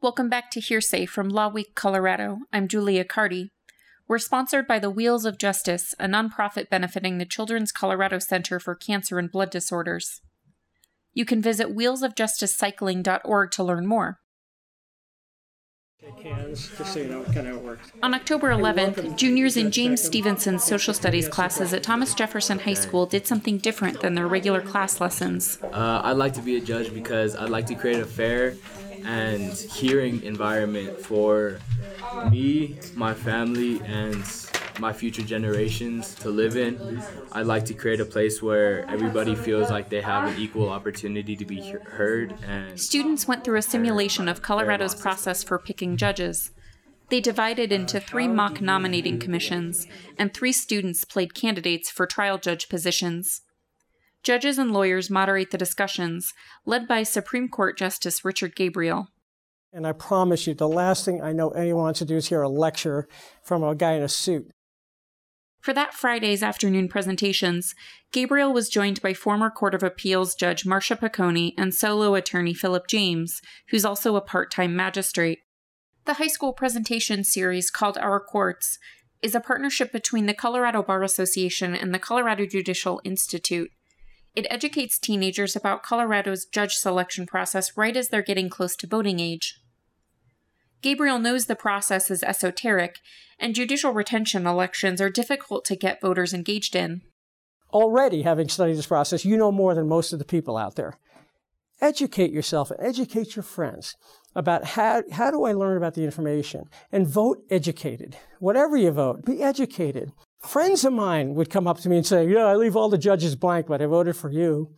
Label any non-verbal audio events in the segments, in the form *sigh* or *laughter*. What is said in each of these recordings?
Welcome back to Hearsay from Law Week, Colorado. I'm Julia Carty. We're sponsored by the Wheels of Justice, a nonprofit benefiting the Children's Colorado Center for Cancer and Blood Disorders. You can visit wheelsofjusticecycling.org to learn more. Cans, so you know kind of how it works. On October 11th, juniors in James Stevenson's social studies classes at Thomas Jefferson High School did something different than their regular class lessons. Uh, I'd like to be a judge because I'd like to create a fair and hearing environment for me, my family, and my future generations to live in. I'd like to create a place where everybody feels like they have an equal opportunity to be heard and Students went through a simulation of Colorado's process for picking judges. They divided into three mock nominating commissions, and three students played candidates for trial judge positions. Judges and lawyers moderate the discussions, led by Supreme Court Justice Richard Gabriel. And I promise you, the last thing I know anyone wants to do is hear a lecture from a guy in a suit. For that Friday's afternoon presentations, Gabriel was joined by former Court of Appeals Judge Marcia Piccone and solo attorney Philip James, who's also a part time magistrate. The high school presentation series called Our Courts is a partnership between the Colorado Bar Association and the Colorado Judicial Institute. It educates teenagers about Colorado's judge selection process right as they're getting close to voting age. Gabriel knows the process is esoteric, and judicial retention elections are difficult to get voters engaged in. Already, having studied this process, you know more than most of the people out there. Educate yourself and educate your friends about how, how do I learn about the information and vote educated. Whatever you vote, be educated. Friends of mine would come up to me and say, yeah, I leave all the judges blank, but I voted for you.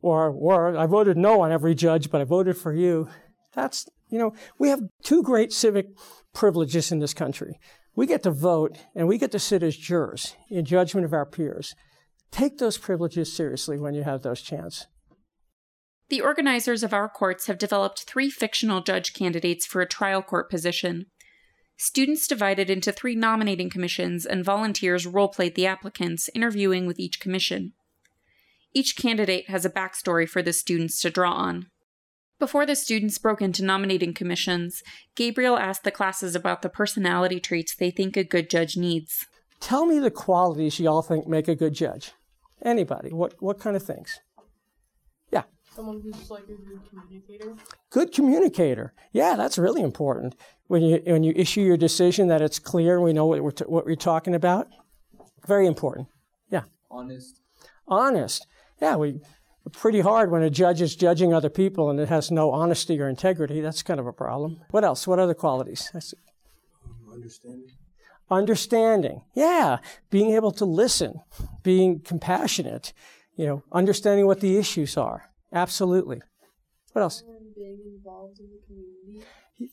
Or, or I voted no on every judge, but I voted for you. That's, you know, we have two great civic privileges in this country. We get to vote and we get to sit as jurors in judgment of our peers. Take those privileges seriously when you have those chances. The organizers of our courts have developed three fictional judge candidates for a trial court position. Students divided into three nominating commissions, and volunteers role played the applicants, interviewing with each commission. Each candidate has a backstory for the students to draw on. Before the students broke into nominating commissions, Gabriel asked the classes about the personality traits they think a good judge needs. Tell me the qualities y'all think make a good judge. Anybody. What, what kind of things? Yeah. Someone who's like a good communicator. Good communicator. Yeah, that's really important. When you when you issue your decision, that it's clear, we know what we're t- what we're talking about. Very important. Yeah. honest. Honest. Yeah, we pretty hard when a judge is judging other people and it has no honesty or integrity. That's kind of a problem. What else? What other qualities? That's, Understanding. understanding. Yeah, being able to listen, being compassionate, you know, understanding what the issues are. Absolutely. What else? Being involved in the community.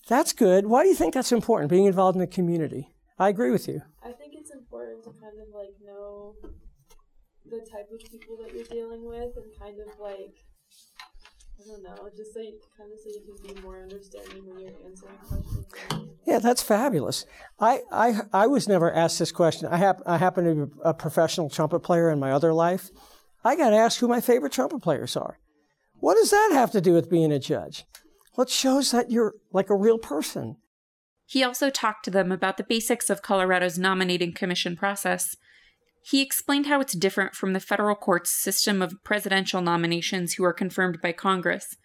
That's good. Why do you think that's important, being involved in the community? I agree with you. I think it's important to kind of like know the type of people that you're dealing with and kind of like I don't know, just like kind of so you can be more understanding when you're answering questions. Yeah, that's fabulous. I, I, I was never asked this question. I, hap- I happen to be a professional trumpet player in my other life. I got asked who my favorite trumpet players are. What does that have to do with being a judge? Well, it shows that you're like a real person. He also talked to them about the basics of Colorado's nominating commission process. He explained how it's different from the federal court's system of presidential nominations who are confirmed by Congress.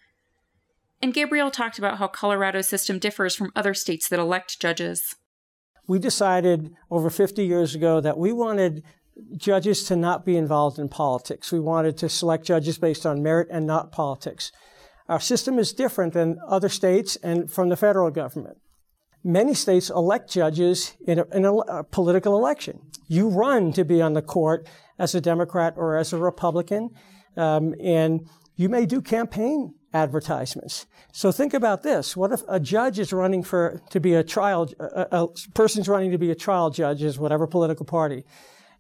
And Gabriel talked about how Colorado's system differs from other states that elect judges. We decided over 50 years ago that we wanted judges to not be involved in politics. We wanted to select judges based on merit and not politics. Our system is different than other states and from the federal government. Many states elect judges in a, in a, a political election. You run to be on the court as a Democrat or as a Republican, um, and you may do campaign advertisements. So think about this: What if a judge is running for to be a trial? A, a person's running to be a trial judge, is whatever political party,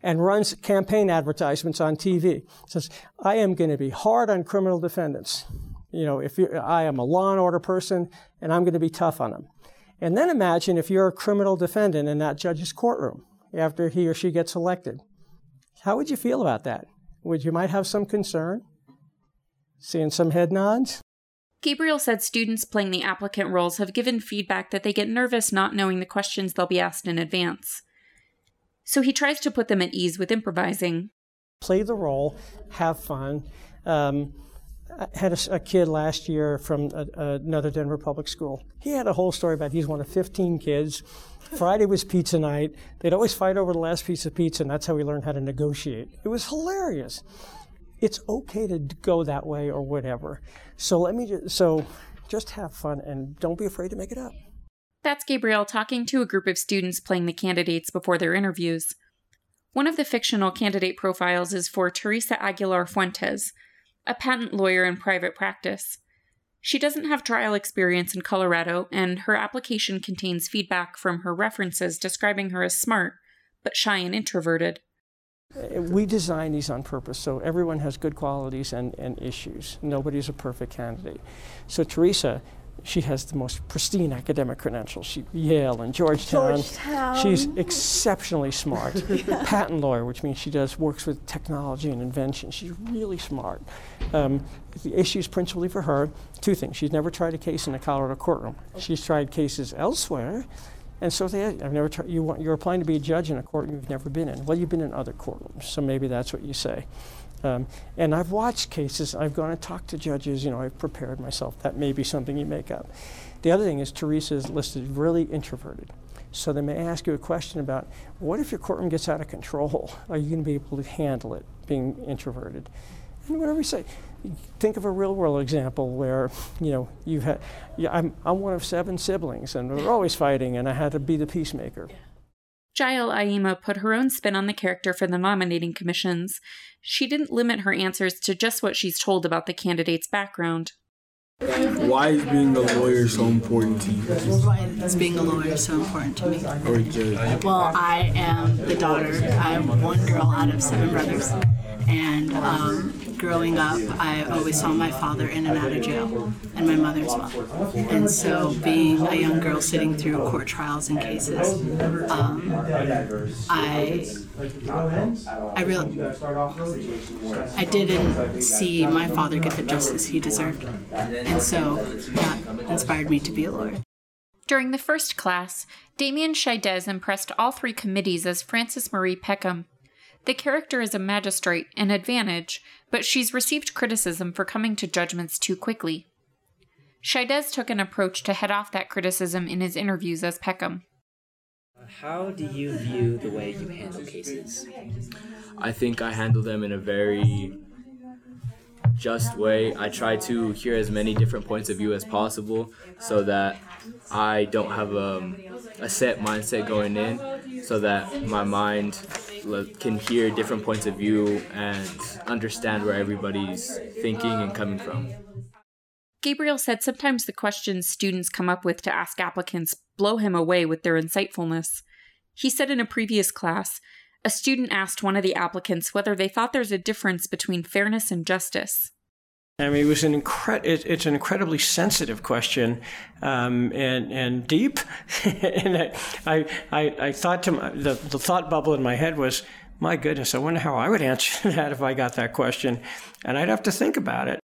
and runs campaign advertisements on TV. Says, "I am going to be hard on criminal defendants. You know, if I am a law and order person, and I'm going to be tough on them." And then imagine if you're a criminal defendant in that judge's courtroom after he or she gets elected. How would you feel about that? Would you might have some concern? Seeing some head nods? Gabriel said students playing the applicant roles have given feedback that they get nervous not knowing the questions they'll be asked in advance. So he tries to put them at ease with improvising. Play the role, have fun. Um, I had a, a, kid last year from a, another Denver public school. He had a whole story about he's one of 15 kids. Friday was pizza night. They'd always fight over the last piece of pizza, and that's how he learned how to negotiate. It was hilarious it's okay to go that way or whatever. So let me just, so just have fun and don't be afraid to make it up. That's Gabriel talking to a group of students playing the candidates before their interviews. One of the fictional candidate profiles is for Teresa Aguilar Fuentes, a patent lawyer in private practice. She doesn't have trial experience in Colorado, and her application contains feedback from her references describing her as smart, but shy and introverted. We design these on purpose, so everyone has good qualities and, and issues. Nobody's a perfect candidate. So Teresa, she has the most pristine academic credentials. She Yale and Georgetown. Georgetown. She's exceptionally smart. *laughs* Patent lawyer, which means she does works with technology and invention. She's really smart. Um, the issues principally for her, two things. She's never tried a case in a Colorado courtroom. She's tried cases elsewhere and so they, I've never tried, you want, you're applying to be a judge in a court you've never been in. Well, you've been in other courtrooms, so maybe that's what you say. Um, and I've watched cases, I've gone and talked to judges, you know, I've prepared myself. That may be something you make up. The other thing is Teresa is listed really introverted. So they may ask you a question about what if your courtroom gets out of control? *laughs* Are you going to be able to handle it being introverted? And whatever you say, think of a real world example where you know you had yeah, I'm, I'm one of seven siblings and we're always fighting and i had to be the peacemaker Jael Aima put her own spin on the character for the nominating commissions. She didn't limit her answers to just what she's told about the candidate's background. Why is being a lawyer so important to you? Why is being a lawyer so important to me? Or judge? Well, I am the daughter. I'm one girl out of seven brothers. And um, growing up, I always saw my father in and out of jail, and my mother as well. And so, being a young girl sitting through court trials and cases, um, I, I really, I didn't see my father get the justice he deserved, and so that inspired me to be a lawyer. During the first class, Damien Chaidez impressed all three committees as Frances Marie Peckham. The character is a magistrate, an advantage, but she's received criticism for coming to judgments too quickly. Chaidez took an approach to head off that criticism in his interviews as Peckham. How do you view the way you handle cases? I think I handle them in a very just way. I try to hear as many different points of view as possible so that I don't have a, um, a set mindset going in, so that my mind can hear different points of view and understand where everybody's thinking and coming from. Gabriel said sometimes the questions students come up with to ask applicants blow him away with their insightfulness. He said in a previous class, a student asked one of the applicants whether they thought there's a difference between fairness and justice. I mean, it was an incre- it, it's an incredibly sensitive question um, and and deep. *laughs* and I, I, I, thought to my, the the thought bubble in my head was, my goodness, I wonder how I would answer *laughs* that if I got that question, and I'd have to think about it.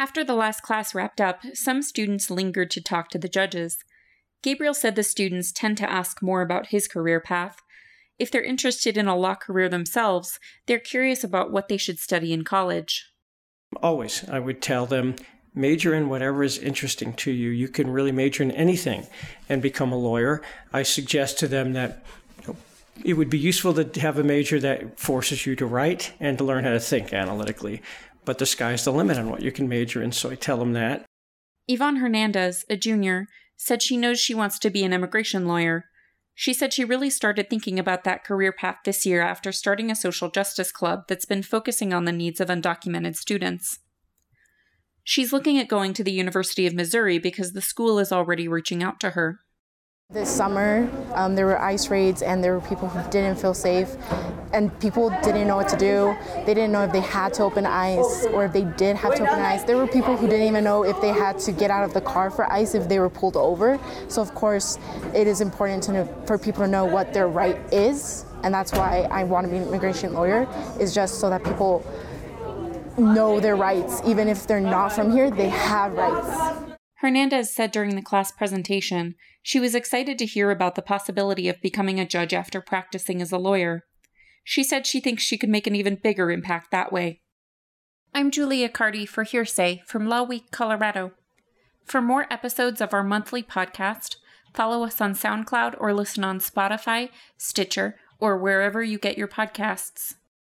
After the last class wrapped up, some students lingered to talk to the judges. Gabriel said the students tend to ask more about his career path. If they're interested in a law career themselves, they're curious about what they should study in college. Always, I would tell them major in whatever is interesting to you. You can really major in anything and become a lawyer. I suggest to them that it would be useful to have a major that forces you to write and to learn how to think analytically. But the sky's the limit on what you can major in, so I tell them that. Yvonne Hernandez, a junior, said she knows she wants to be an immigration lawyer. She said she really started thinking about that career path this year after starting a social justice club that's been focusing on the needs of undocumented students. She's looking at going to the University of Missouri because the school is already reaching out to her. This summer, um, there were ICE raids, and there were people who didn't feel safe, and people didn't know what to do. They didn't know if they had to open ICE or if they did have to open ICE. There were people who didn't even know if they had to get out of the car for ICE if they were pulled over. So, of course, it is important to know, for people to know what their right is, and that's why I want to be an immigration lawyer, is just so that people know their rights. Even if they're not from here, they have rights. Hernandez said during the class presentation she was excited to hear about the possibility of becoming a judge after practicing as a lawyer. She said she thinks she could make an even bigger impact that way. I'm Julia Carty for Hearsay from Law Week, Colorado. For more episodes of our monthly podcast, follow us on SoundCloud or listen on Spotify, Stitcher, or wherever you get your podcasts.